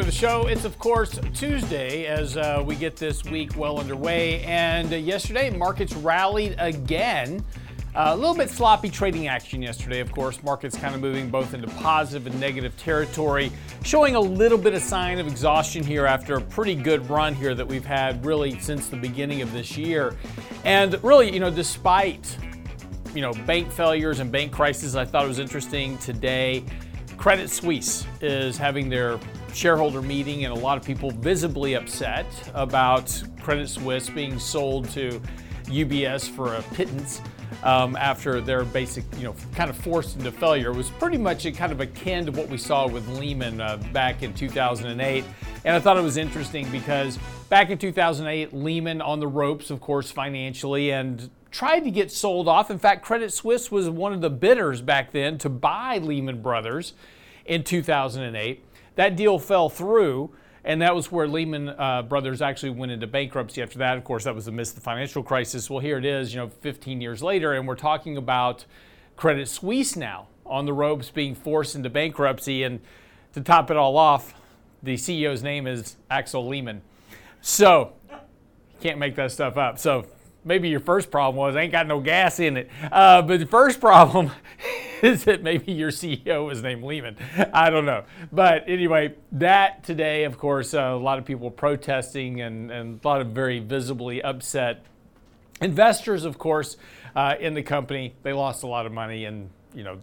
To the show. It's, of course, Tuesday as uh, we get this week well underway. And uh, yesterday, markets rallied again. Uh, a little bit sloppy trading action yesterday, of course. Markets kind of moving both into positive and negative territory, showing a little bit of sign of exhaustion here after a pretty good run here that we've had really since the beginning of this year. And really, you know, despite you know bank failures and bank crises, I thought it was interesting today. Credit Suisse is having their shareholder meeting, and a lot of people visibly upset about Credit Suisse being sold to UBS for a pittance um, after their basic, you know, kind of forced into failure. It was pretty much a, kind of akin to what we saw with Lehman uh, back in 2008. And I thought it was interesting because back in 2008, Lehman on the ropes, of course, financially, and tried to get sold off. In fact, Credit Suisse was one of the bidders back then to buy Lehman Brothers in 2008. That deal fell through, and that was where Lehman uh, Brothers actually went into bankruptcy. After that, of course, that was amidst the financial crisis. Well, here it is, you know, 15 years later, and we're talking about Credit Suisse now on the ropes being forced into bankruptcy. And to top it all off, the CEO's name is Axel Lehmann. So, you can't make that stuff up. So, maybe your first problem was ain't got no gas in it. Uh, but the first problem is that maybe your CEO is named Lehmann. I don't know. But anyway, that today, of course, uh, a lot of people protesting and, and a lot of very visibly upset investors, of course, uh, in the company. They lost a lot of money, and you know,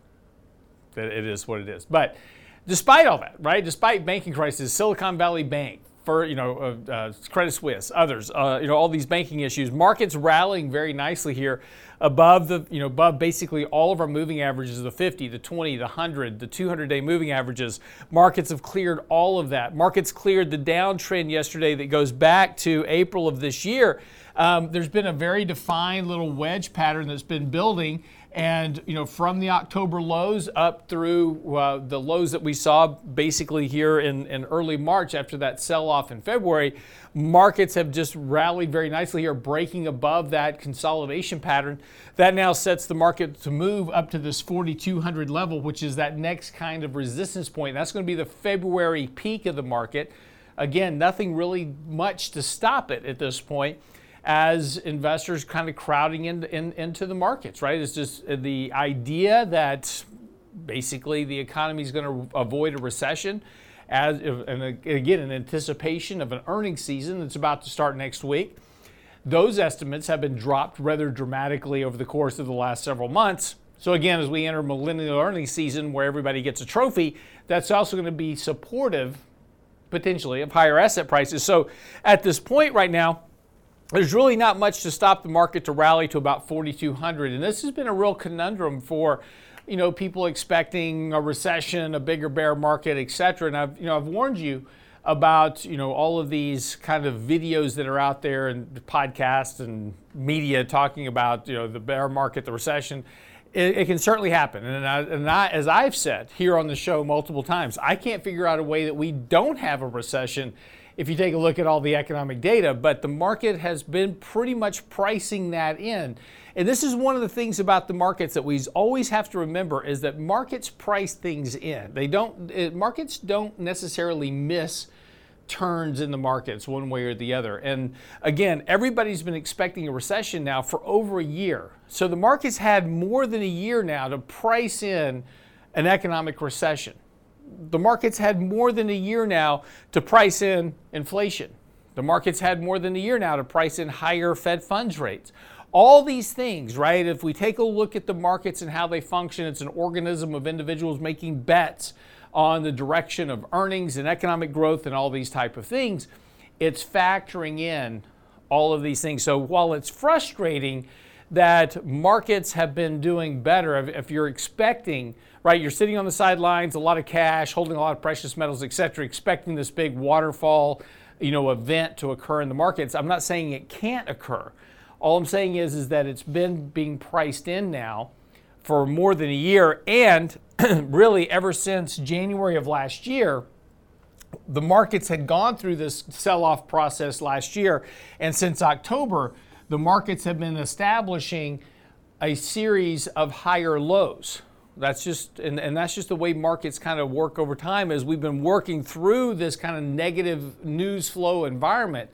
it is what it is. But despite all that, right? Despite banking crisis, Silicon Valley Bank, for you know uh, uh, Credit Suisse, others, uh, you know all these banking issues. Markets rallying very nicely here, above the you know above basically all of our moving averages, the 50, the 20, the 100, the 200-day moving averages. Markets have cleared all of that. Markets cleared the downtrend yesterday that goes back to April of this year. Um, there's been a very defined little wedge pattern that's been building and you know, from the October lows up through uh, the lows that we saw basically here in, in early March after that sell-off in February, markets have just rallied very nicely here, breaking above that consolidation pattern. That now sets the market to move up to this 4,200 level, which is that next kind of resistance point. That's going to be the February peak of the market. Again, nothing really much to stop it at this point as investors kind of crowding in, in, into the markets, right? It's just uh, the idea that basically the economy is going to avoid a recession. As, and again, in anticipation of an earnings season that's about to start next week. Those estimates have been dropped rather dramatically over the course of the last several months. So, again, as we enter millennial earnings season where everybody gets a trophy, that's also going to be supportive, potentially, of higher asset prices. So, at this point right now, there's really not much to stop the market to rally to about 4,200. And this has been a real conundrum for, you know, people expecting a recession, a bigger bear market, et cetera. And I've, you know, I've warned you about, you know, all of these kind of videos that are out there and podcasts and media talking about, you know, the bear market, the recession. It, it can certainly happen. And, I, and I, as I've said here on the show multiple times, I can't figure out a way that we don't have a recession if you take a look at all the economic data, but the market has been pretty much pricing that in. And this is one of the things about the markets that we always have to remember is that markets price things in. They don't it, markets don't necessarily miss turns in the markets one way or the other. And again, everybody's been expecting a recession now for over a year. So the markets had more than a year now to price in an economic recession the markets had more than a year now to price in inflation. The markets had more than a year now to price in higher Fed funds rates. All these things, right? If we take a look at the markets and how they function, it's an organism of individuals making bets on the direction of earnings and economic growth and all these type of things. It's factoring in all of these things. So while it's frustrating that markets have been doing better, if you're expecting right? You're sitting on the sidelines, a lot of cash, holding a lot of precious metals, et cetera, expecting this big waterfall, you know, event to occur in the markets. I'm not saying it can't occur. All I'm saying is, is that it's been being priced in now for more than a year, and really ever since January of last year, the markets had gone through this sell off process last year. And since October, the markets have been establishing a series of higher lows. That's just, and, and that's just the way markets kind of work over time as we've been working through this kind of negative news flow environment.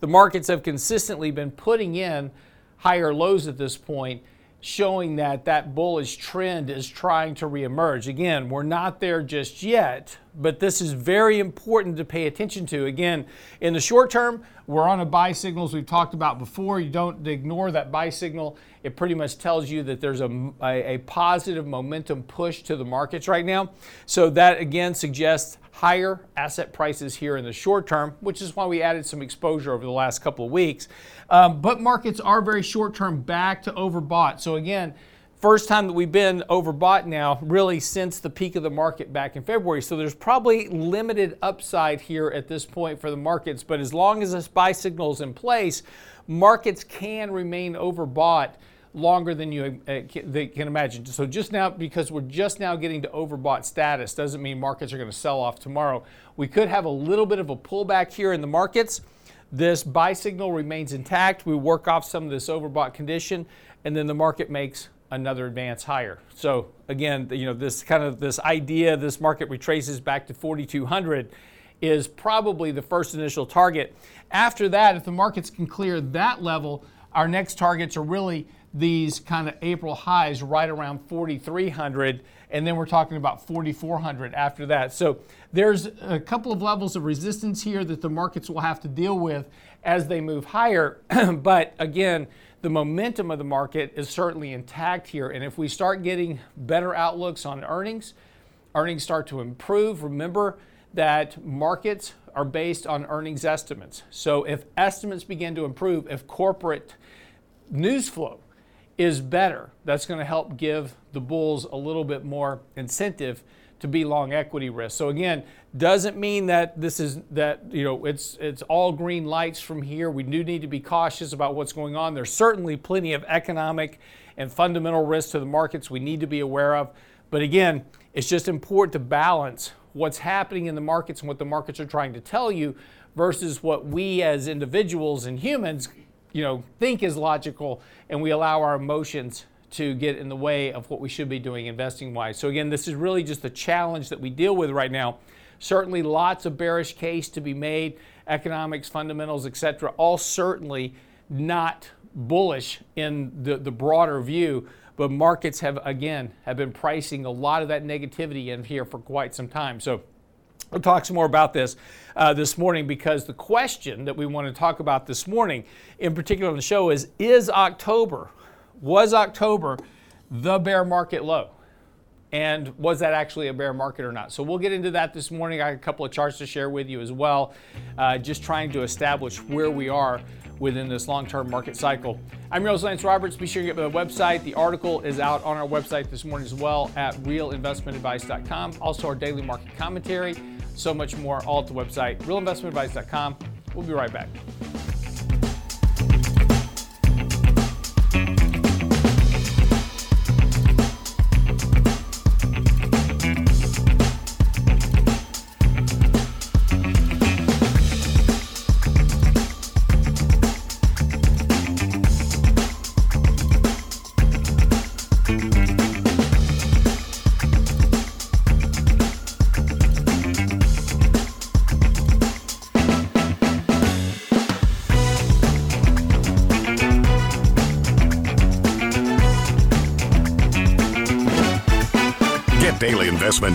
The markets have consistently been putting in higher lows at this point showing that that bullish trend is trying to reemerge. Again, we're not there just yet, but this is very important to pay attention to. Again, in the short term, we're on a buy signal as we've talked about before. You don't ignore that buy signal. It pretty much tells you that there's a, a, a positive momentum push to the markets right now. So that again suggests higher asset prices here in the short term, which is why we added some exposure over the last couple of weeks. Um, but markets are very short term back to overbought. So again, first time that we've been overbought now, really since the peak of the market back in February. So there's probably limited upside here at this point for the markets. But as long as this buy signal is in place, markets can remain overbought longer than you uh, can imagine. So just now, because we're just now getting to overbought status, doesn't mean markets are going to sell off tomorrow. We could have a little bit of a pullback here in the markets. This buy signal remains intact. We work off some of this overbought condition, and then the market makes another advance higher. So again, you know, this kind of this idea, this market retraces back to 4,200 is probably the first initial target. After that, if the markets can clear that level, our next targets are really these kind of April highs right around 4,300, and then we're talking about 4,400 after that. So there's a couple of levels of resistance here that the markets will have to deal with as they move higher. but again, the momentum of the market is certainly intact here. And if we start getting better outlooks on earnings, earnings start to improve. Remember that markets are based on earnings estimates. So if estimates begin to improve, if corporate news flow is better. That's going to help give the bulls a little bit more incentive to be long equity risk. So again, doesn't mean that this is that you know it's it's all green lights from here. We do need to be cautious about what's going on. There's certainly plenty of economic and fundamental risks to the markets we need to be aware of. But again, it's just important to balance what's happening in the markets and what the markets are trying to tell you versus what we as individuals and humans you know, think is logical and we allow our emotions to get in the way of what we should be doing investing wise. So again, this is really just the challenge that we deal with right now. Certainly lots of bearish case to be made, economics, fundamentals, etc. all certainly not bullish in the, the broader view, but markets have again have been pricing a lot of that negativity in here for quite some time. So We'll talk some more about this uh, this morning because the question that we want to talk about this morning, in particular on the show, is Is October, was October the bear market low? And was that actually a bear market or not? So we'll get into that this morning. I have a couple of charts to share with you as well, uh, just trying to establish where we are within this long term market cycle. I'm Rose Lance Roberts. Be sure to get to the website. The article is out on our website this morning as well at realinvestmentadvice.com. Also, our daily market commentary so much more, all at the website, realinvestmentadvice.com. We'll be right back.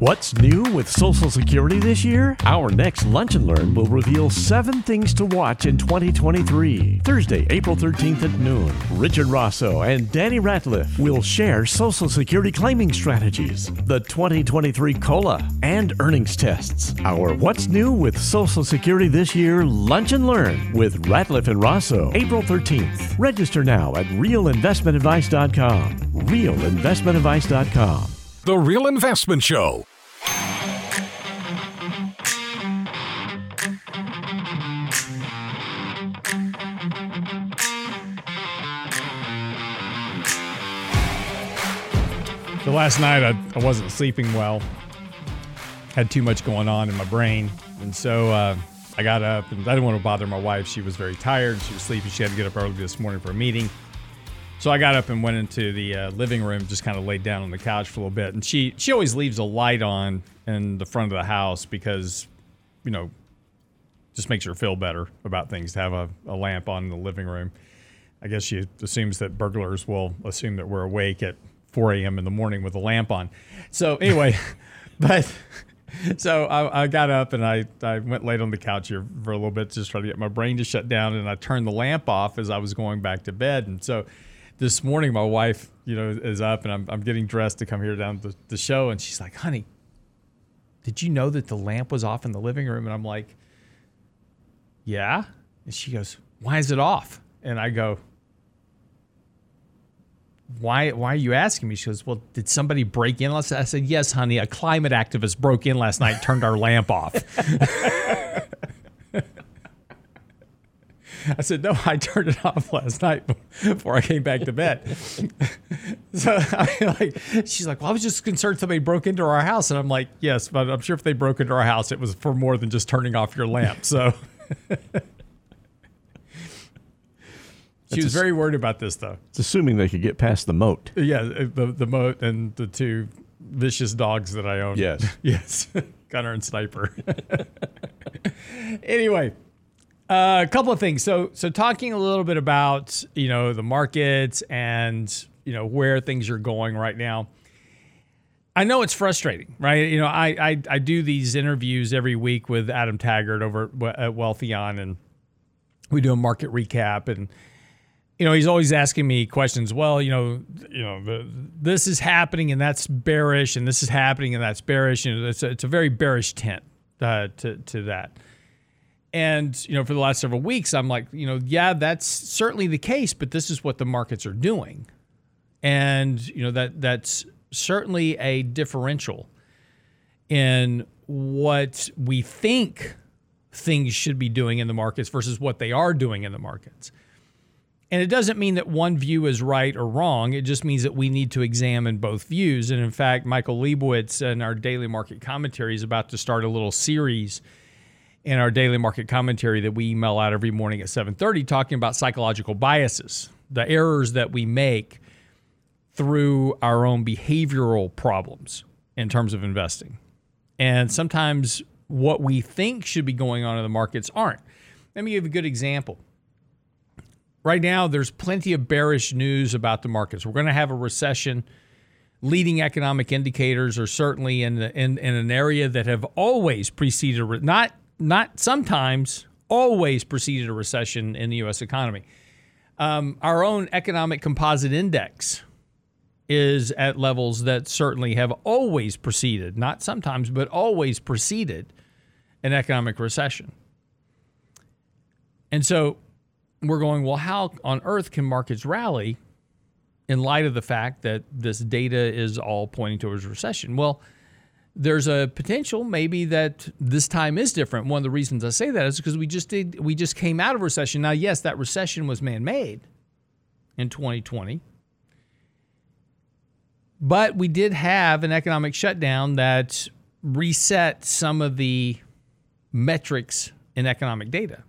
What's new with Social Security this year? Our next Lunch and Learn will reveal seven things to watch in 2023. Thursday, April 13th at noon, Richard Rosso and Danny Ratliff will share Social Security claiming strategies, the 2023 COLA, and earnings tests. Our What's New with Social Security this year Lunch and Learn with Ratliff and Rosso, April 13th. Register now at realinvestmentadvice.com. Realinvestmentadvice.com. The Real Investment Show So last night I, I wasn't sleeping well. Had too much going on in my brain. And so uh, I got up and I didn't want to bother my wife. She was very tired. She was sleeping. She had to get up early this morning for a meeting. So I got up and went into the uh, living room, just kind of laid down on the couch for a little bit. And she she always leaves a light on in the front of the house because, you know, just makes her feel better about things to have a, a lamp on in the living room. I guess she assumes that burglars will assume that we're awake at 4 a.m. in the morning with a lamp on. So anyway, but so I, I, got up and I, I went laid on the couch here for a little bit, just trying to get my brain to shut down. And I turned the lamp off as I was going back to bed. And so this morning, my wife, you know, is up and I'm, I'm getting dressed to come here down to the show. And she's like, honey, did you know that the lamp was off in the living room? And I'm like, yeah. And she goes, why is it off? And I go, why why are you asking me? She goes, Well, did somebody break in last night? I said, Yes, honey, a climate activist broke in last night, turned our lamp off. I said, No, I turned it off last night before I came back to bed. so I mean, like she's like, Well, I was just concerned somebody broke into our house. And I'm like, Yes, but I'm sure if they broke into our house, it was for more than just turning off your lamp. So She was very worried about this, though. It's assuming they could get past the moat. Yeah, uh, the the moat and the two vicious dogs that I own. Yes, yes, Gunner and Sniper. anyway, uh, a couple of things. So so talking a little bit about you know the markets and you know where things are going right now. I know it's frustrating, right? You know, I I, I do these interviews every week with Adam Taggart over at Wealthion, and we do a market recap and you know, he's always asking me questions. Well, you know, you know, the, this is happening and that's bearish, and this is happening and that's bearish. You know, it's a, it's a very bearish tint uh, to to that. And you know, for the last several weeks, I'm like, you know, yeah, that's certainly the case, but this is what the markets are doing, and you know that that's certainly a differential in what we think things should be doing in the markets versus what they are doing in the markets. And it doesn't mean that one view is right or wrong. It just means that we need to examine both views. And in fact, Michael Lebowitz in our daily market commentary is about to start a little series in our daily market commentary that we email out every morning at 7:30 talking about psychological biases, the errors that we make through our own behavioral problems in terms of investing. And sometimes what we think should be going on in the markets aren't. Let me give a good example right now there's plenty of bearish news about the markets. We're going to have a recession. Leading economic indicators are certainly in, the, in in an area that have always preceded not not sometimes always preceded a recession in the U.S. economy. Um, our own economic composite index is at levels that certainly have always preceded, not sometimes, but always preceded an economic recession. And so we're going, well, how on earth can markets rally in light of the fact that this data is all pointing towards recession? Well, there's a potential maybe that this time is different. One of the reasons I say that is because we just did we just came out of recession. Now, yes, that recession was man-made in 2020. But we did have an economic shutdown that reset some of the metrics in economic data.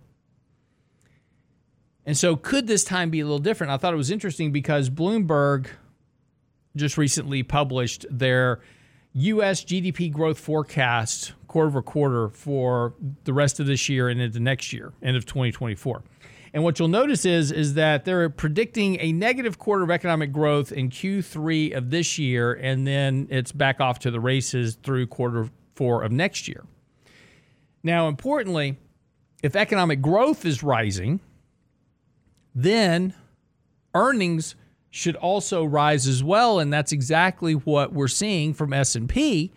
And so, could this time be a little different? I thought it was interesting because Bloomberg just recently published their U.S. GDP growth forecast quarter over quarter for the rest of this year and into next year, end of 2024. And what you'll notice is, is that they're predicting a negative quarter of economic growth in Q3 of this year, and then it's back off to the races through quarter four of next year. Now, importantly, if economic growth is rising, then earnings should also rise as well and that's exactly what we're seeing from S&P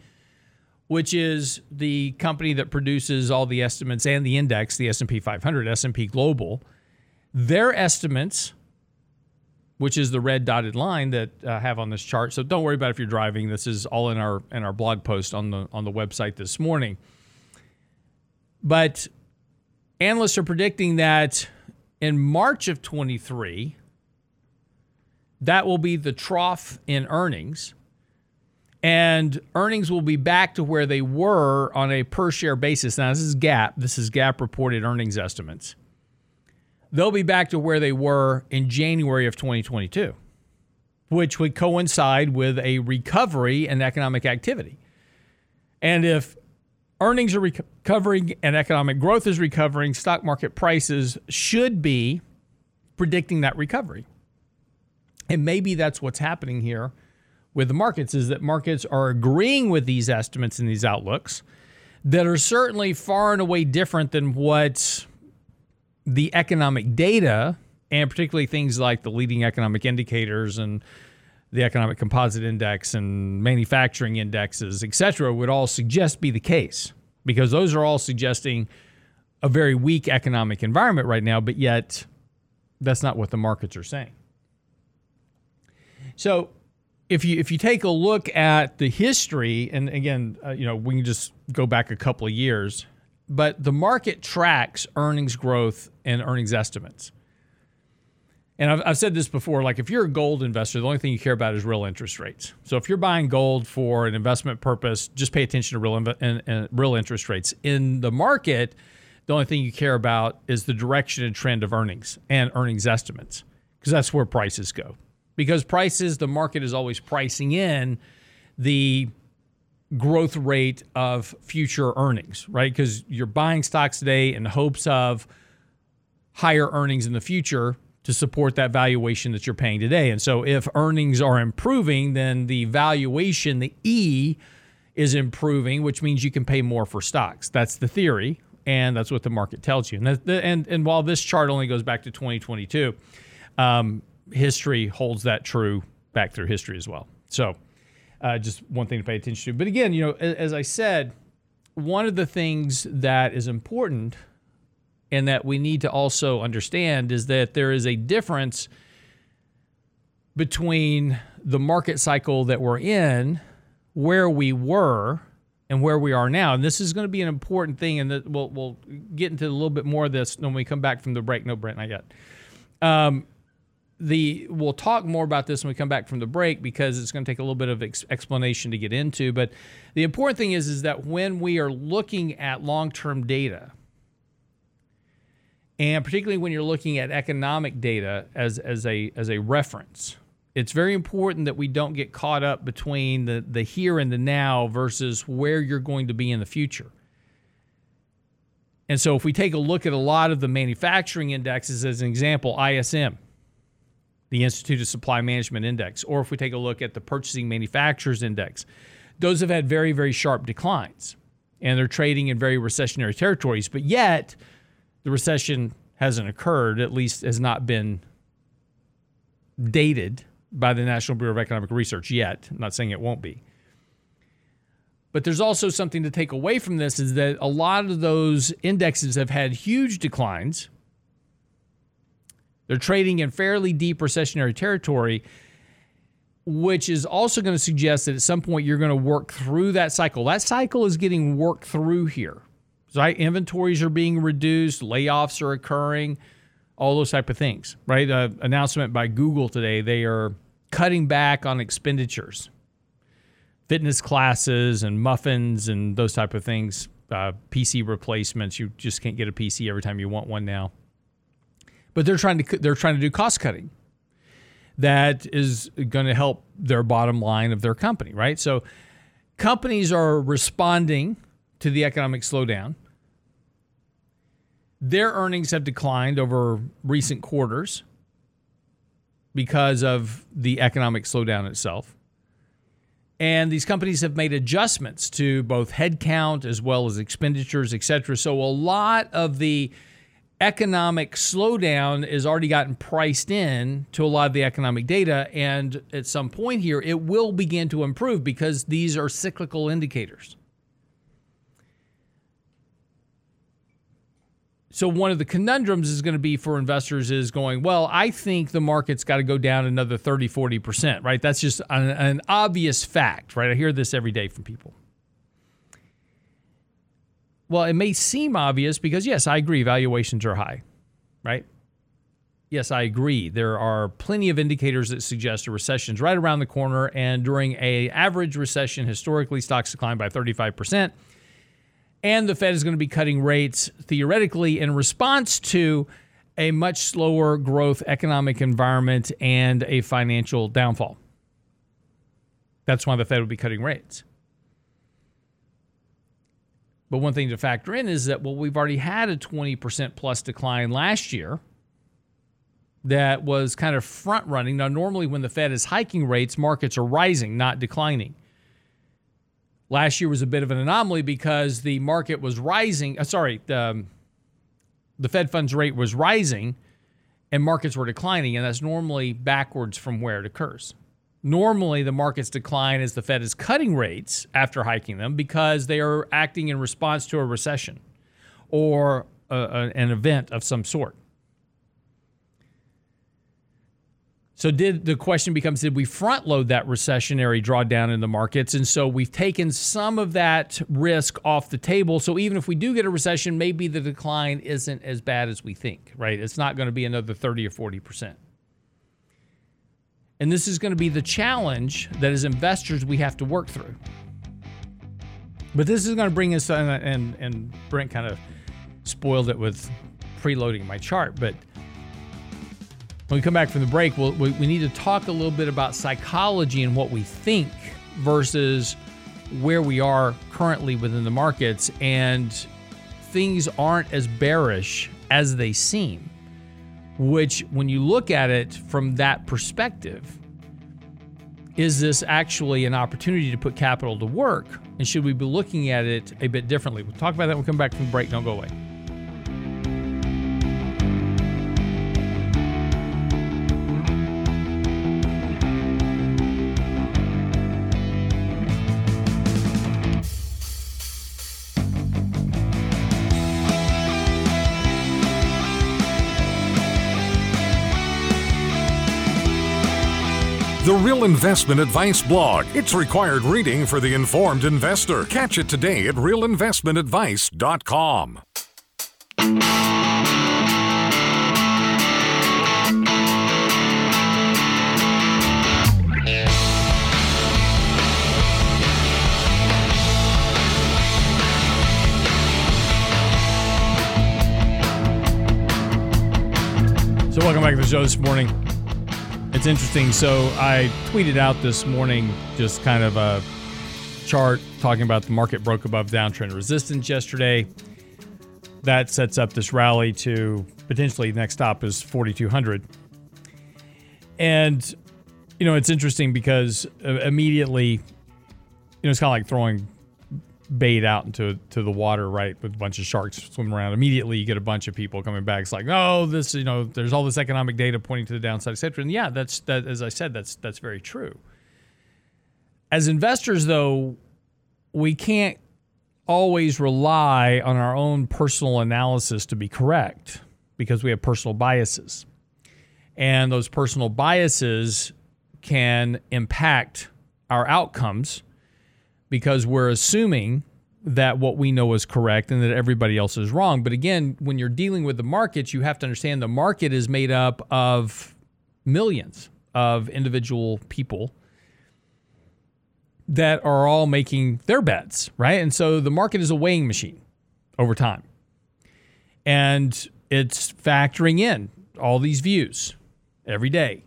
which is the company that produces all the estimates and the index the S&P 500 S&P Global. Their estimates which is the red dotted line that I have on this chart so don't worry about if you're driving this is all in our in our blog post on the on the website this morning. But analysts are predicting that in March of 23, that will be the trough in earnings. And earnings will be back to where they were on a per share basis. Now, this is GAAP. This is GAAP reported earnings estimates. They'll be back to where they were in January of 2022, which would coincide with a recovery in economic activity. And if earnings are recovering and economic growth is recovering, stock market prices should be predicting that recovery. And maybe that's what's happening here with the markets is that markets are agreeing with these estimates and these outlooks that are certainly far and away different than what the economic data and particularly things like the leading economic indicators and the economic composite index and manufacturing indexes, et cetera, would all suggest be the case because those are all suggesting a very weak economic environment right now, but yet that's not what the markets are saying. So if you if you take a look at the history, and again, uh, you know, we can just go back a couple of years, but the market tracks earnings growth and earnings estimates. And I've, I've, said this before like if you're a gold investor the only thing you care about is real interest rates. So if you're buying gold for an investment purpose just pay attention to real inv- and, and real interest rates. In the market the only thing you care about is the direction and trend of earnings and earnings estimates because that's where prices go because prices the market is always pricing in the growth rate of future earnings right because you're buying stocks today in hopes of higher earnings in the future to support that valuation that you're paying today. And so if earnings are improving, then the valuation, the E, is improving, which means you can pay more for stocks. That's the theory, and that's what the market tells you. And and, and while this chart only goes back to 2022, um, history holds that true back through history as well. So uh, just one thing to pay attention to. But again, you know, as I said, one of the things that is important – and that we need to also understand is that there is a difference between the market cycle that we're in, where we were, and where we are now. And this is going to be an important thing, and we'll, we'll get into a little bit more of this when we come back from the break. No, Brent, not yet. Um, the we'll talk more about this when we come back from the break because it's going to take a little bit of ex- explanation to get into. But the important thing is is that when we are looking at long-term data and particularly when you're looking at economic data as, as, a, as a reference, it's very important that we don't get caught up between the, the here and the now versus where you're going to be in the future. And so, if we take a look at a lot of the manufacturing indexes, as an example, ISM, the Institute of Supply Management Index, or if we take a look at the Purchasing Manufacturers Index, those have had very, very sharp declines. And they're trading in very recessionary territories. But yet, the recession hasn't occurred, at least has not been dated by the National Bureau of Economic Research yet. I'm not saying it won't be. But there's also something to take away from this is that a lot of those indexes have had huge declines. They're trading in fairly deep recessionary territory, which is also going to suggest that at some point you're going to work through that cycle. That cycle is getting worked through here right? Inventories are being reduced, layoffs are occurring, all those type of things, right? Uh, announcement by Google today, they are cutting back on expenditures, fitness classes and muffins and those type of things, uh, PC replacements. You just can't get a PC every time you want one now. But they're trying to they're trying to do cost cutting. That is going to help their bottom line of their company, right? So companies are responding to the economic slowdown their earnings have declined over recent quarters because of the economic slowdown itself. And these companies have made adjustments to both headcount as well as expenditures, et cetera. So a lot of the economic slowdown has already gotten priced in to a lot of the economic data. And at some point here, it will begin to improve because these are cyclical indicators. So one of the conundrums is going to be for investors is going, well, I think the market's got to go down another 30, 40%, right? That's just an, an obvious fact, right? I hear this every day from people. Well, it may seem obvious because, yes, I agree, valuations are high, right? Yes, I agree. There are plenty of indicators that suggest a recession is right around the corner. And during a average recession, historically, stocks decline by 35%. And the Fed is going to be cutting rates theoretically in response to a much slower growth economic environment and a financial downfall. That's why the Fed would be cutting rates. But one thing to factor in is that, well, we've already had a 20% plus decline last year that was kind of front running. Now, normally when the Fed is hiking rates, markets are rising, not declining. Last year was a bit of an anomaly because the market was rising. Uh, sorry, the, um, the Fed funds rate was rising and markets were declining. And that's normally backwards from where it occurs. Normally, the markets decline as the Fed is cutting rates after hiking them because they are acting in response to a recession or a, a, an event of some sort. So did the question becomes did we front load that recessionary drawdown in the markets and so we've taken some of that risk off the table so even if we do get a recession maybe the decline isn't as bad as we think, right? It's not going to be another 30 or 40%. And this is going to be the challenge that as investors we have to work through. But this is going to bring us and and, Brent kind of spoiled it with preloading my chart, but when we come back from the break, we'll, we, we need to talk a little bit about psychology and what we think versus where we are currently within the markets. And things aren't as bearish as they seem, which, when you look at it from that perspective, is this actually an opportunity to put capital to work? And should we be looking at it a bit differently? We'll talk about that when we come back from break. Don't go away. Real Investment Advice blog. It's required reading for the informed investor. Catch it today at realinvestmentadvice.com. So, welcome back to the show this morning. It's interesting. So I tweeted out this morning just kind of a chart talking about the market broke above downtrend resistance yesterday. That sets up this rally to potentially next stop is 4200. And you know, it's interesting because uh, immediately you know, it's kind of like throwing bait out into to the water, right, with a bunch of sharks swimming around. Immediately, you get a bunch of people coming back. It's like, oh, this, you know, there's all this economic data pointing to the downside, et cetera. And yeah, that's that. As I said, that's that's very true. As investors, though, we can't always rely on our own personal analysis to be correct because we have personal biases, and those personal biases can impact our outcomes because we're assuming that what we know is correct and that everybody else is wrong. But again, when you're dealing with the markets, you have to understand the market is made up of millions of individual people that are all making their bets, right? And so the market is a weighing machine over time. And it's factoring in all these views every day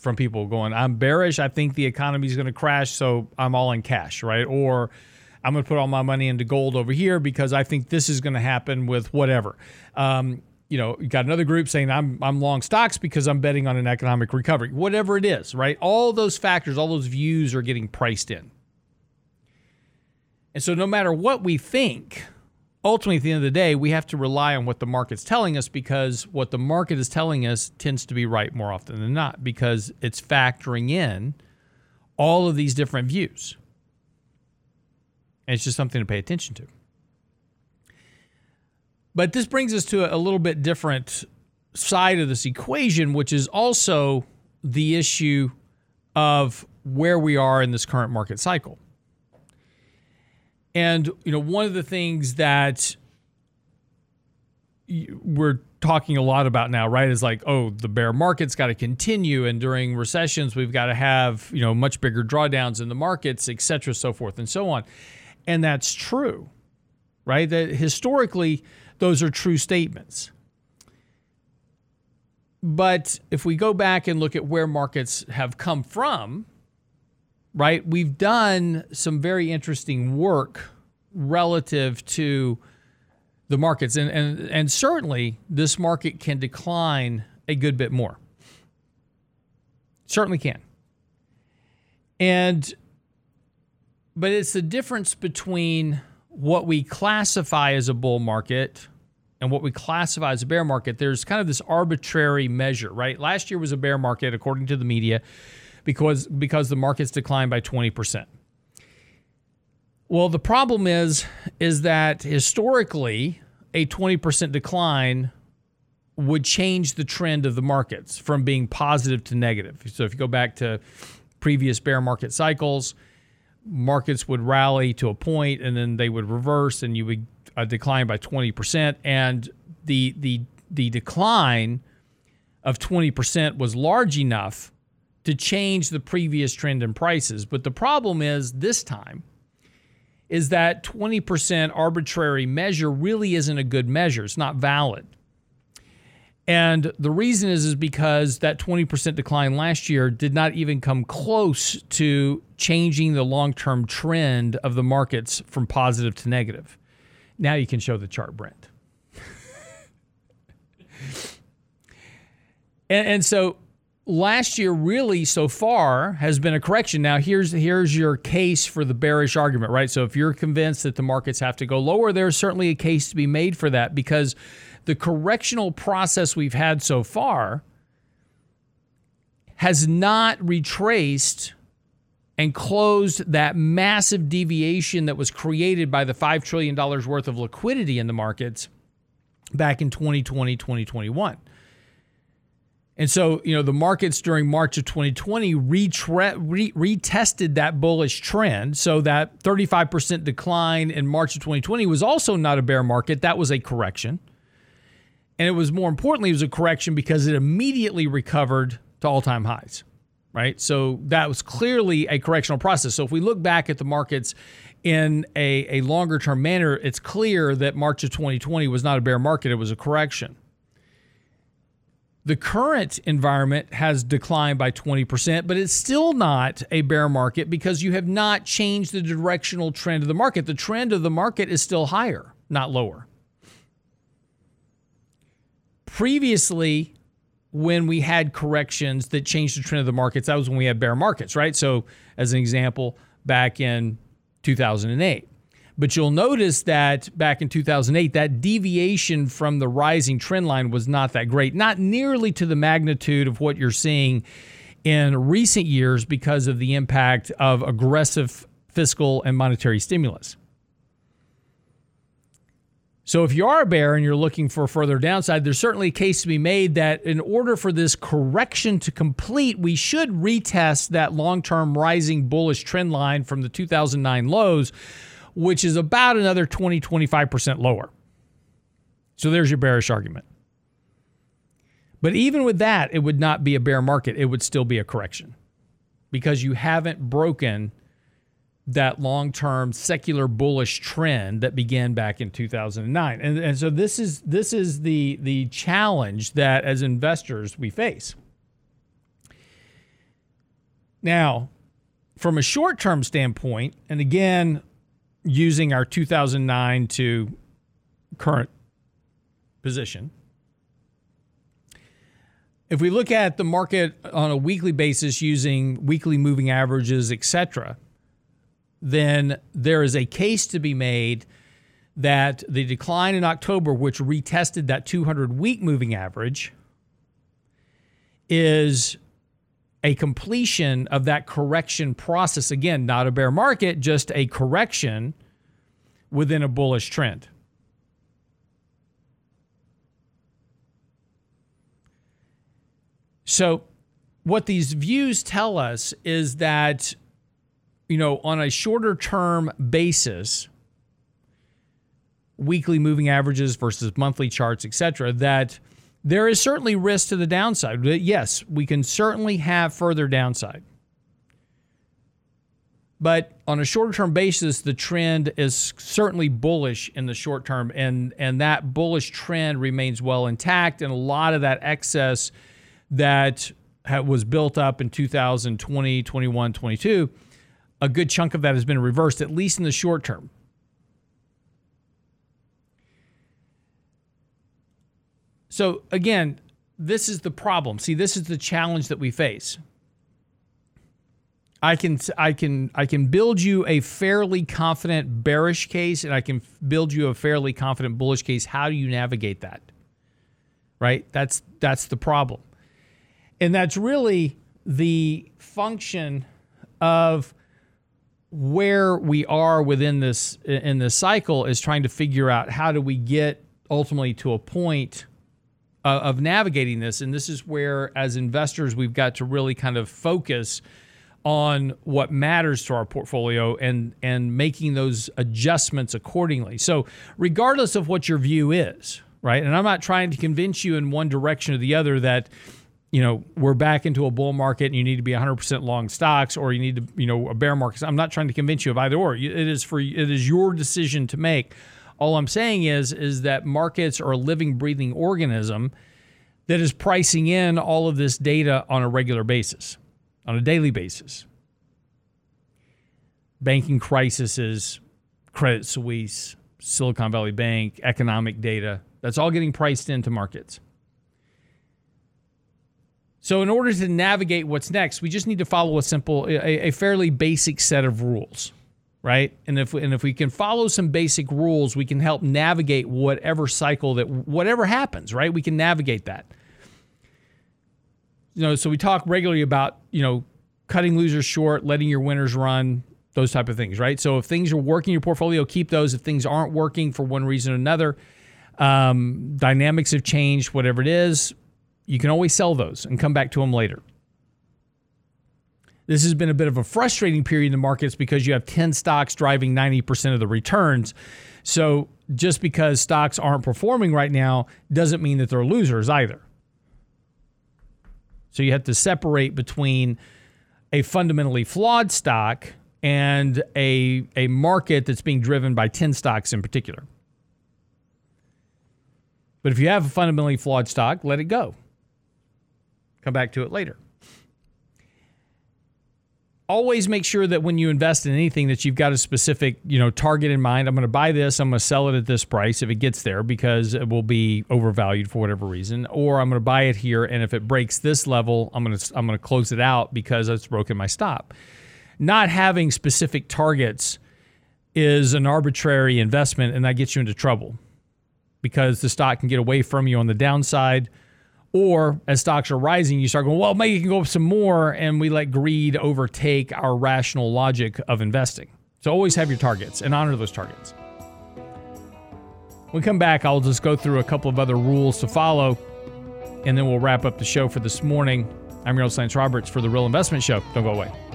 from people going, I'm bearish. I think the economy is going to crash, so I'm all in cash, right? Or I'm going to put all my money into gold over here because I think this is going to happen with whatever. Um, you know, you got another group saying I'm I'm long stocks because I'm betting on an economic recovery. Whatever it is, right? All those factors, all those views are getting priced in. And so no matter what we think, ultimately at the end of the day, we have to rely on what the market's telling us because what the market is telling us tends to be right more often than not because it's factoring in all of these different views. And it's just something to pay attention to. But this brings us to a little bit different side of this equation, which is also the issue of where we are in this current market cycle. And you know, one of the things that we're talking a lot about now, right? Is like, oh, the bear market's got to continue, and during recessions, we've got to have you know much bigger drawdowns in the markets, et cetera, so forth and so on, and that's true, right? That historically, those are true statements. But if we go back and look at where markets have come from, right, we've done some very interesting work relative to the markets. And, and, and certainly this market can decline a good bit more. Certainly can. And, but it's the difference between what we classify as a bull market and what we classify as a bear market. There's kind of this arbitrary measure, right? Last year was a bear market, according to the media, because, because the markets declined by 20%. Well, the problem is is that historically a 20% decline would change the trend of the markets from being positive to negative. So if you go back to previous bear market cycles, markets would rally to a point and then they would reverse and you would uh, decline by 20% and the the the decline of 20% was large enough to change the previous trend in prices. But the problem is this time is that 20% arbitrary measure really isn't a good measure. It's not valid. And the reason is, is because that 20% decline last year did not even come close to changing the long term trend of the markets from positive to negative. Now you can show the chart, Brent. and, and so last year really so far has been a correction. Now here's here's your case for the bearish argument, right? So if you're convinced that the markets have to go lower, there's certainly a case to be made for that because the correctional process we've had so far has not retraced and closed that massive deviation that was created by the $5 trillion worth of liquidity in the markets back in 2020, 2021. And so, you know, the markets during March of 2020 retre- re- retested that bullish trend. So that 35% decline in March of 2020 was also not a bear market. That was a correction. And it was more importantly, it was a correction because it immediately recovered to all time highs, right? So that was clearly a correctional process. So if we look back at the markets in a, a longer term manner, it's clear that March of 2020 was not a bear market, it was a correction. The current environment has declined by 20%, but it's still not a bear market because you have not changed the directional trend of the market. The trend of the market is still higher, not lower. Previously, when we had corrections that changed the trend of the markets, that was when we had bear markets, right? So, as an example, back in 2008. But you'll notice that back in 2008, that deviation from the rising trend line was not that great, not nearly to the magnitude of what you're seeing in recent years because of the impact of aggressive fiscal and monetary stimulus. So, if you are a bear and you're looking for further downside, there's certainly a case to be made that in order for this correction to complete, we should retest that long term rising bullish trend line from the 2009 lows which is about another 20, 25% lower. So there's your bearish argument. But even with that, it would not be a bear market. It would still be a correction because you haven't broken that long term secular bullish trend that began back in 2009. And, and so this is, this is the, the challenge that as investors we face. Now, from a short term standpoint, and again, using our 2009 to current position. If we look at the market on a weekly basis using weekly moving averages, etc., then there is a case to be made that the decline in October, which retested that 200 week moving average, is a completion of that correction process. Again, not a bear market, just a correction within a bullish trend. So, what these views tell us is that, you know, on a shorter term basis, weekly moving averages versus monthly charts, etc., that there is certainly risk to the downside. Yes, we can certainly have further downside. But on a shorter term basis, the trend is certainly bullish in the short term, and, and that bullish trend remains well intact. And a lot of that excess that was built up in 2020, 21, 22, a good chunk of that has been reversed, at least in the short term. So, again, this is the problem. See, this is the challenge that we face. I can I can I can build you a fairly confident bearish case and I can build you a fairly confident bullish case. How do you navigate that? Right? That's that's the problem. And that's really the function of where we are within this in this cycle is trying to figure out how do we get ultimately to a point of, of navigating this and this is where as investors we've got to really kind of focus on what matters to our portfolio and and making those adjustments accordingly. So regardless of what your view is, right? And I'm not trying to convince you in one direction or the other that you know we're back into a bull market and you need to be 100% long stocks or you need to you know a bear market. I'm not trying to convince you of either or. It is for it is your decision to make. All I'm saying is is that markets are a living breathing organism that is pricing in all of this data on a regular basis on a daily basis. Banking crises, Credit Suisse, Silicon Valley Bank, economic data, that's all getting priced into markets. So, in order to navigate what's next, we just need to follow a simple, a, a fairly basic set of rules, right? And if and if we can follow some basic rules, we can help navigate whatever cycle that whatever happens, right? We can navigate that you know, so we talk regularly about, you know, cutting losers short, letting your winners run, those type of things, right? So if things are working in your portfolio, keep those. If things aren't working for one reason or another, um, dynamics have changed, whatever it is, you can always sell those and come back to them later. This has been a bit of a frustrating period in the markets because you have 10 stocks driving 90% of the returns. So just because stocks aren't performing right now doesn't mean that they're losers either. So you have to separate between a fundamentally flawed stock and a, a market that's being driven by 10 stocks in particular. But if you have a fundamentally flawed stock, let it go. Come back to it later always make sure that when you invest in anything that you've got a specific you know target in mind. I'm going to buy this i'm going to sell it at this price if it gets there because it will be overvalued for whatever reason or i'm going to buy it here and if it breaks this level i'm going to i'm going to close it out because it's broken my stop. Not having specific targets is an arbitrary investment and that gets you into trouble because the stock can get away from you on the downside or as stocks are rising, you start going, well, maybe it can go up some more, and we let greed overtake our rational logic of investing. So always have your targets and honor those targets. When we come back, I'll just go through a couple of other rules to follow, and then we'll wrap up the show for this morning. I'm host, Lance Roberts, for the Real Investment Show. Don't go away.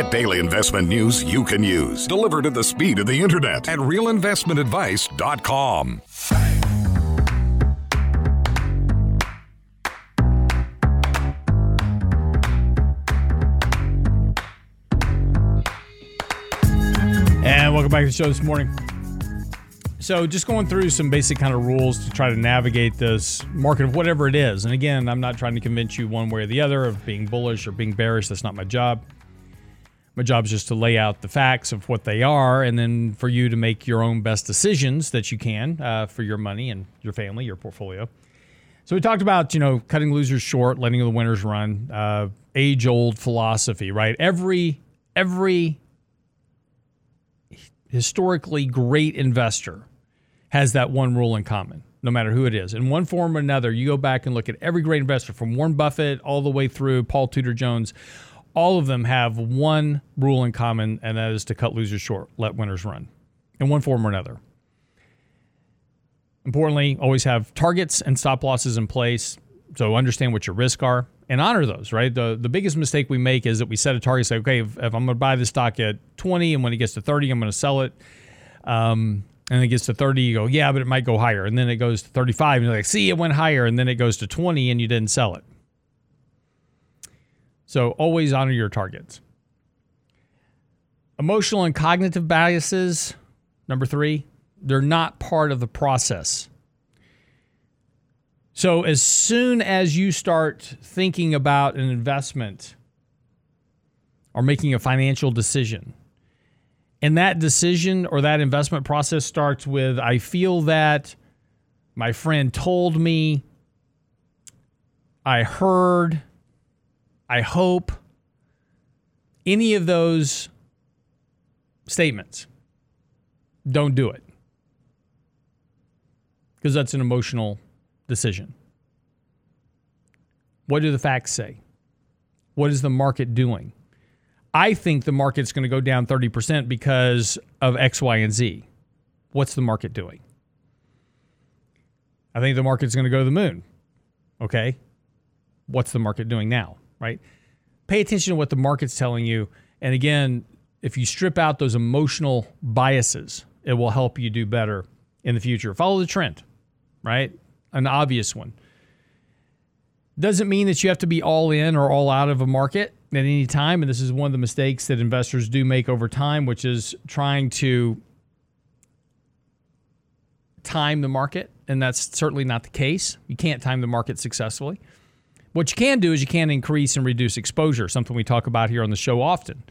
Get daily investment news you can use, delivered at the speed of the internet at realinvestmentadvice.com. And welcome back to the show this morning. So, just going through some basic kind of rules to try to navigate this market of whatever it is. And again, I'm not trying to convince you one way or the other of being bullish or being bearish. That's not my job My job is just to lay out the facts of what they are, and then for you to make your own best decisions that you can uh, for your money and your family, your portfolio. So we talked about you know cutting losers short, letting the winners run, uh, age old philosophy, right? Every every historically great investor has that one rule in common, no matter who it is. In one form or another, you go back and look at every great investor from Warren Buffett all the way through Paul Tudor Jones. All of them have one rule in common, and that is to cut losers short, let winners run, in one form or another. Importantly, always have targets and stop losses in place. So understand what your risks are and honor those, right? The the biggest mistake we make is that we set a target, say, okay, if, if I'm going to buy this stock at 20 and when it gets to 30, I'm going to sell it. Um, and it gets to 30, you go, yeah, but it might go higher. And then it goes to 35, and you're like, see, it went higher. And then it goes to 20, and you didn't sell it. So always honor your targets. Emotional and cognitive biases, number three, they're not part of the process. So as soon as you start thinking about an investment or making a financial decision, and that decision or that investment process starts with I feel that my friend told me, I heard, I hope, any of those statements, don't do it. Because that's an emotional decision. What do the facts say? What is the market doing? I think the market's going to go down 30% because of X, Y, and Z. What's the market doing? I think the market's going to go to the moon. Okay. What's the market doing now? Right. Pay attention to what the market's telling you. And again, if you strip out those emotional biases, it will help you do better in the future. Follow the trend, right? An obvious one. Doesn't mean that you have to be all in or all out of a market at any time. And this is one of the mistakes that investors do make over time, which is trying to time the market. And that's certainly not the case. You can't time the market successfully. What you can do is you can increase and reduce exposure, something we talk about here on the show often.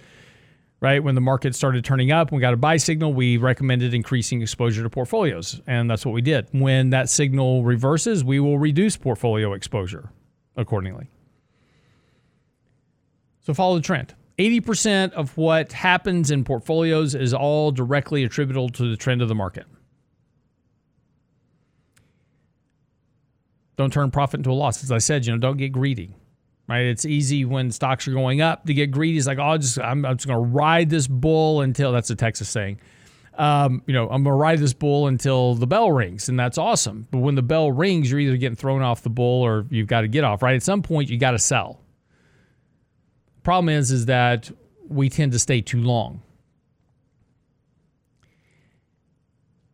Right? When the market started turning up, we got a buy signal, we recommended increasing exposure to portfolios. And that's what we did. When that signal reverses, we will reduce portfolio exposure accordingly. So follow the trend. 80% of what happens in portfolios is all directly attributable to the trend of the market. Don't turn profit into a loss. As I said, you know, don't get greedy. Right? It's easy when stocks are going up to get greedy. It's like, oh, just I'm, I'm just going to ride this bull until that's a Texas saying. Um, you know, I'm going to ride this bull until the bell rings, and that's awesome. But when the bell rings, you're either getting thrown off the bull or you've got to get off. Right? At some point, you got to sell. Problem is, is that we tend to stay too long.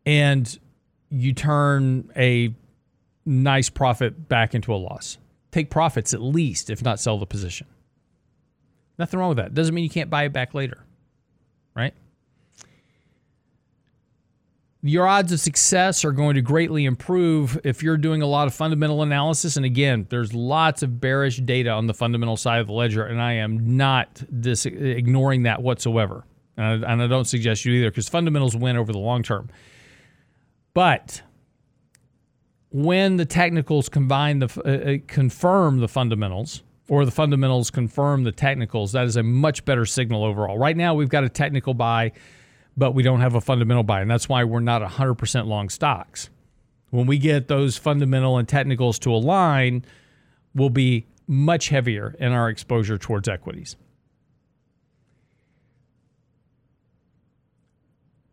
And you turn a nice profit back into a loss. Take profits at least, if not sell the position. Nothing wrong with that. Doesn't mean you can't buy it back later, right? your odds of success are going to greatly improve if you're doing a lot of fundamental analysis. And again, there's lots of bearish data on the fundamental side of the ledger, and I am not dis- ignoring that whatsoever. And I, and I don't suggest you either because fundamentals win over the long term. But when the technicals combine the uh, uh, confirm the fundamentals, or the fundamentals confirm the technicals, that is a much better signal overall. Right now, we've got a technical buy but we don't have a fundamental buy. And that's why we're not 100% long stocks. When we get those fundamental and technicals to align, we'll be much heavier in our exposure towards equities.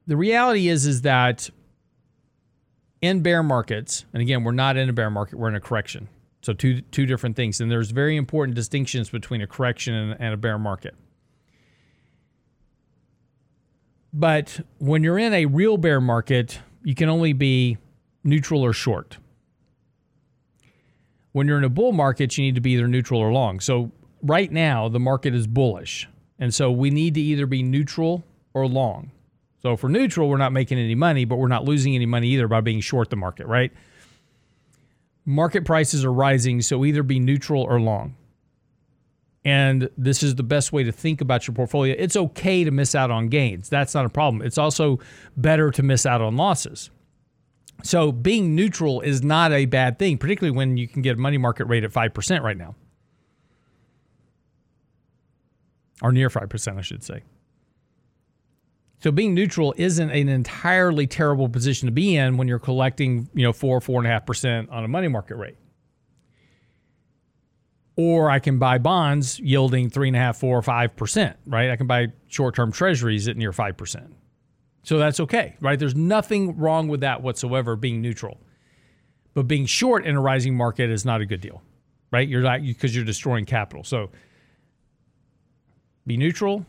The reality is is that in bear markets, and again, we're not in a bear market, we're in a correction. So two two different things. And there's very important distinctions between a correction and, and a bear market. But when you're in a real bear market, you can only be neutral or short. When you're in a bull market, you need to be either neutral or long. So right now, the market is bullish. And so we need to either be neutral or long. So we're neutral, we're not making any money, but we're not losing any money either by being short the market, right? Market prices are rising, so either be neutral or long. And this is the best way to think about your portfolio. It's okay to miss out on gains. That's not a problem. It's also better to miss out on losses. So being neutral is not a bad thing, particularly when you can get a money market rate at 5% right now. Or near 5%, I should say. So being neutral isn't an entirely terrible position to be in when you're collecting, you know, four, four and a half percent on a money market rate. Or I can buy bonds yielding three and a half, four or five percent, right? I can buy short-term treasuries at near five percent. So that's okay, right? There's nothing wrong with that whatsoever, being neutral. But being short in a rising market is not a good deal, right? You're not because you're destroying capital. So be neutral,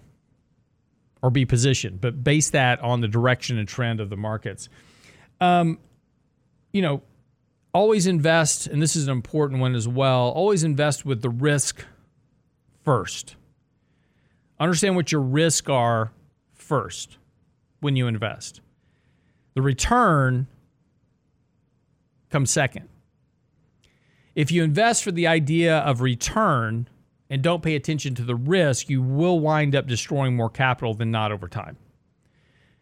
or be positioned, but base that on the direction and trend of the markets. Um, you know, always invest, and this is an important one as well, always invest with the risk first. Understand what your risks are first when you invest. The return comes second. If you invest for the idea of return, and don't pay attention to the risk, you will wind up destroying more capital than not over time.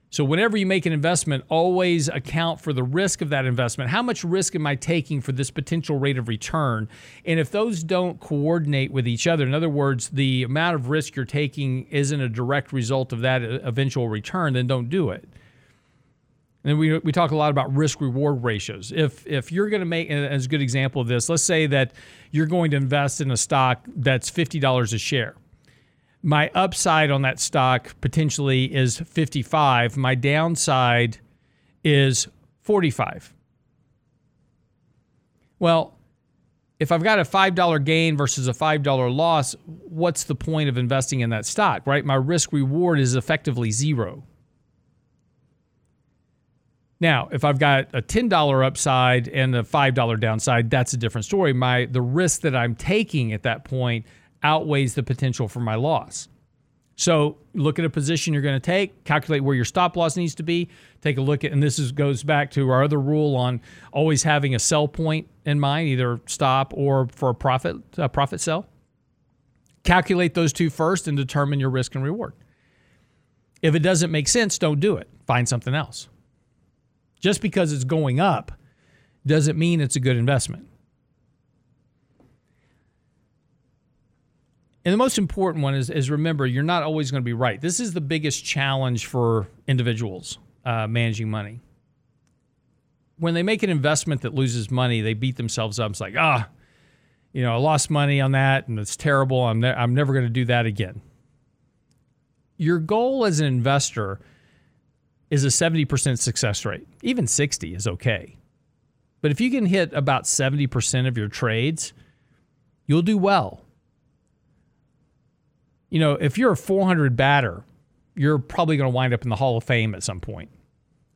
So, whenever you make an investment, always account for the risk of that investment. How much risk am I taking for this potential rate of return? And if those don't coordinate with each other, in other words, the amount of risk you're taking isn't a direct result of that eventual return, then don't do it. And we, we talk a lot about risk reward ratios. If if you're going to make as a good example of this, let's say that you're going to invest in a stock that's fifty dollars a share. My upside on that stock potentially is 55. My downside is 45. Well, if I've got a $5 gain versus a $5 loss, what's the point of investing in that stock, right? My risk reward is effectively zero. Now, if I've got a $10 upside and a $5 downside, that's a different story. My the risk that I'm taking at that point outweighs the potential for my loss. So, look at a position you're going to take, calculate where your stop loss needs to be, take a look at and this is, goes back to our other rule on always having a sell point in mind, either stop or for a profit a profit sell. Calculate those two first and determine your risk and reward. If it doesn't make sense, don't do it. Find something else. Just because it's going up doesn't mean it's a good investment. And the most important one is, is remember, you're not always going to be right. This is the biggest challenge for individuals uh, managing money. When they make an investment that loses money, they beat themselves up. It's like, ah, you know, I lost money on that and it's terrible. I'm, ne- I'm never going to do that again. Your goal as an investor is a 70% success rate. Even 60 is okay. But if you can hit about 70% of your trades, you'll do well. You know, if you're a 400 batter, you're probably going to wind up in the Hall of Fame at some point.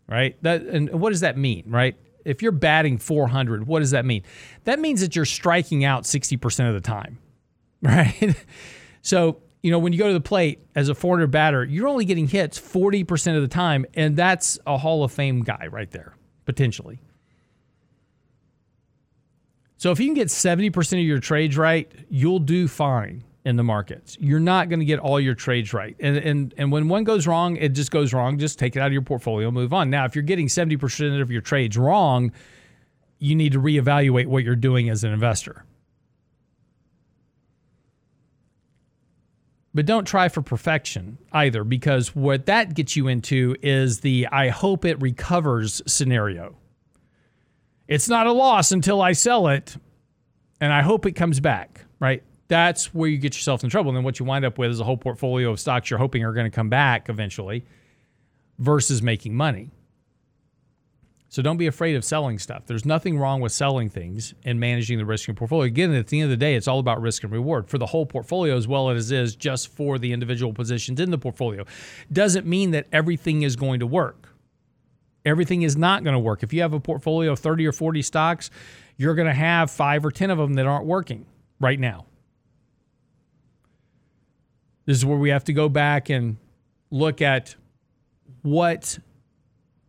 Right? That and what does that mean, right? If you're batting 400, what does that mean? That means that you're striking out 60% of the time. Right? so, you know, when you go to the plate as a 400 batter, you're only getting hits 40% of the time, and that's a Hall of Fame guy right there, potentially. So if you can get 70% of your trades right, you'll do fine in the markets. You're not going to get all your trades right. And, and, and when one goes wrong, it just goes wrong. Just take it out of your portfolio, move on. Now, if you're getting 70% of your trades wrong, you need to reevaluate what you're doing as an investor. But don't try for perfection either, because what that gets you into is the I hope it recovers scenario. It's not a loss until I sell it, and I hope it comes back, right? That's where you get yourself in trouble. And then what you wind up with is a whole portfolio of stocks you're hoping are going to come back eventually versus making money. So don't be afraid of selling stuff. There's nothing wrong with selling things and managing the risk in your portfolio. Again, at the end of the day, it's all about risk and reward for the whole portfolio as well as it is just for the individual positions in the portfolio. Doesn't mean that everything is going to work. Everything is not going to work. If you have a portfolio of 30 or 40 stocks, you're going to have five or 10 of them that aren't working right now. This is where we have to go back and look at what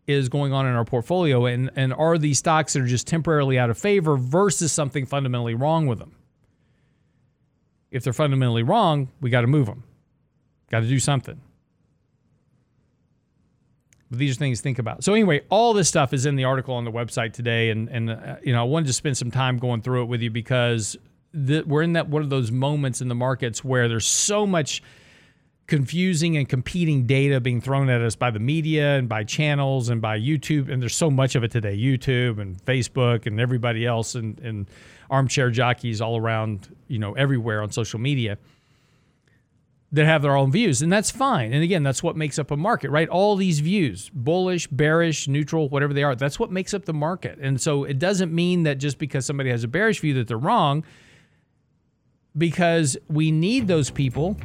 is going on in our portfolio and, and are these stocks that are just temporarily out of favor versus something fundamentally wrong with them. If they're fundamentally wrong, we got to move them. Got to do something. But these are things to think about. So anyway, all this stuff is in the article on the website today, and and uh, you know I wanted to spend some time going through it with you because the, we're in that one of those moments in the markets where there's so much confusing and competing data being thrown at us by the media and by channels and by YouTube. And there's so much of it today YouTube and Facebook and everybody else and, and armchair jockeys all around, you know, everywhere on social media that have their own views. And that's fine. And again, that's what makes up a market, right? All these views bullish, bearish, neutral, whatever they are that's what makes up the market. And so it doesn't mean that just because somebody has a bearish view that they're wrong because we need those people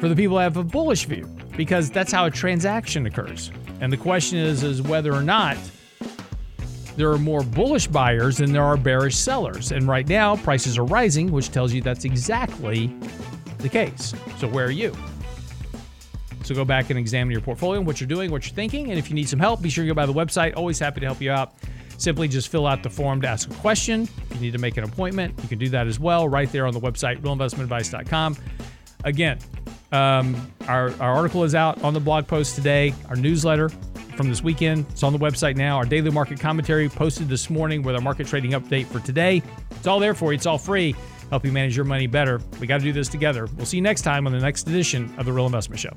for the people that have a bullish view because that's how a transaction occurs. And the question is is whether or not there are more bullish buyers than there are bearish sellers. And right now prices are rising, which tells you that's exactly the case. So where are you? So go back and examine your portfolio, what you're doing, what you're thinking, and if you need some help, be sure to go by the website. Always happy to help you out. Simply just fill out the form to ask a question. If you need to make an appointment, you can do that as well right there on the website, realinvestmentadvice.com. Again, um, our, our article is out on the blog post today. Our newsletter from this weekend, it's on the website now. Our daily market commentary posted this morning with our market trading update for today. It's all there for you. It's all free. Help you manage your money better. We got to do this together. We'll see you next time on the next edition of The Real Investment Show.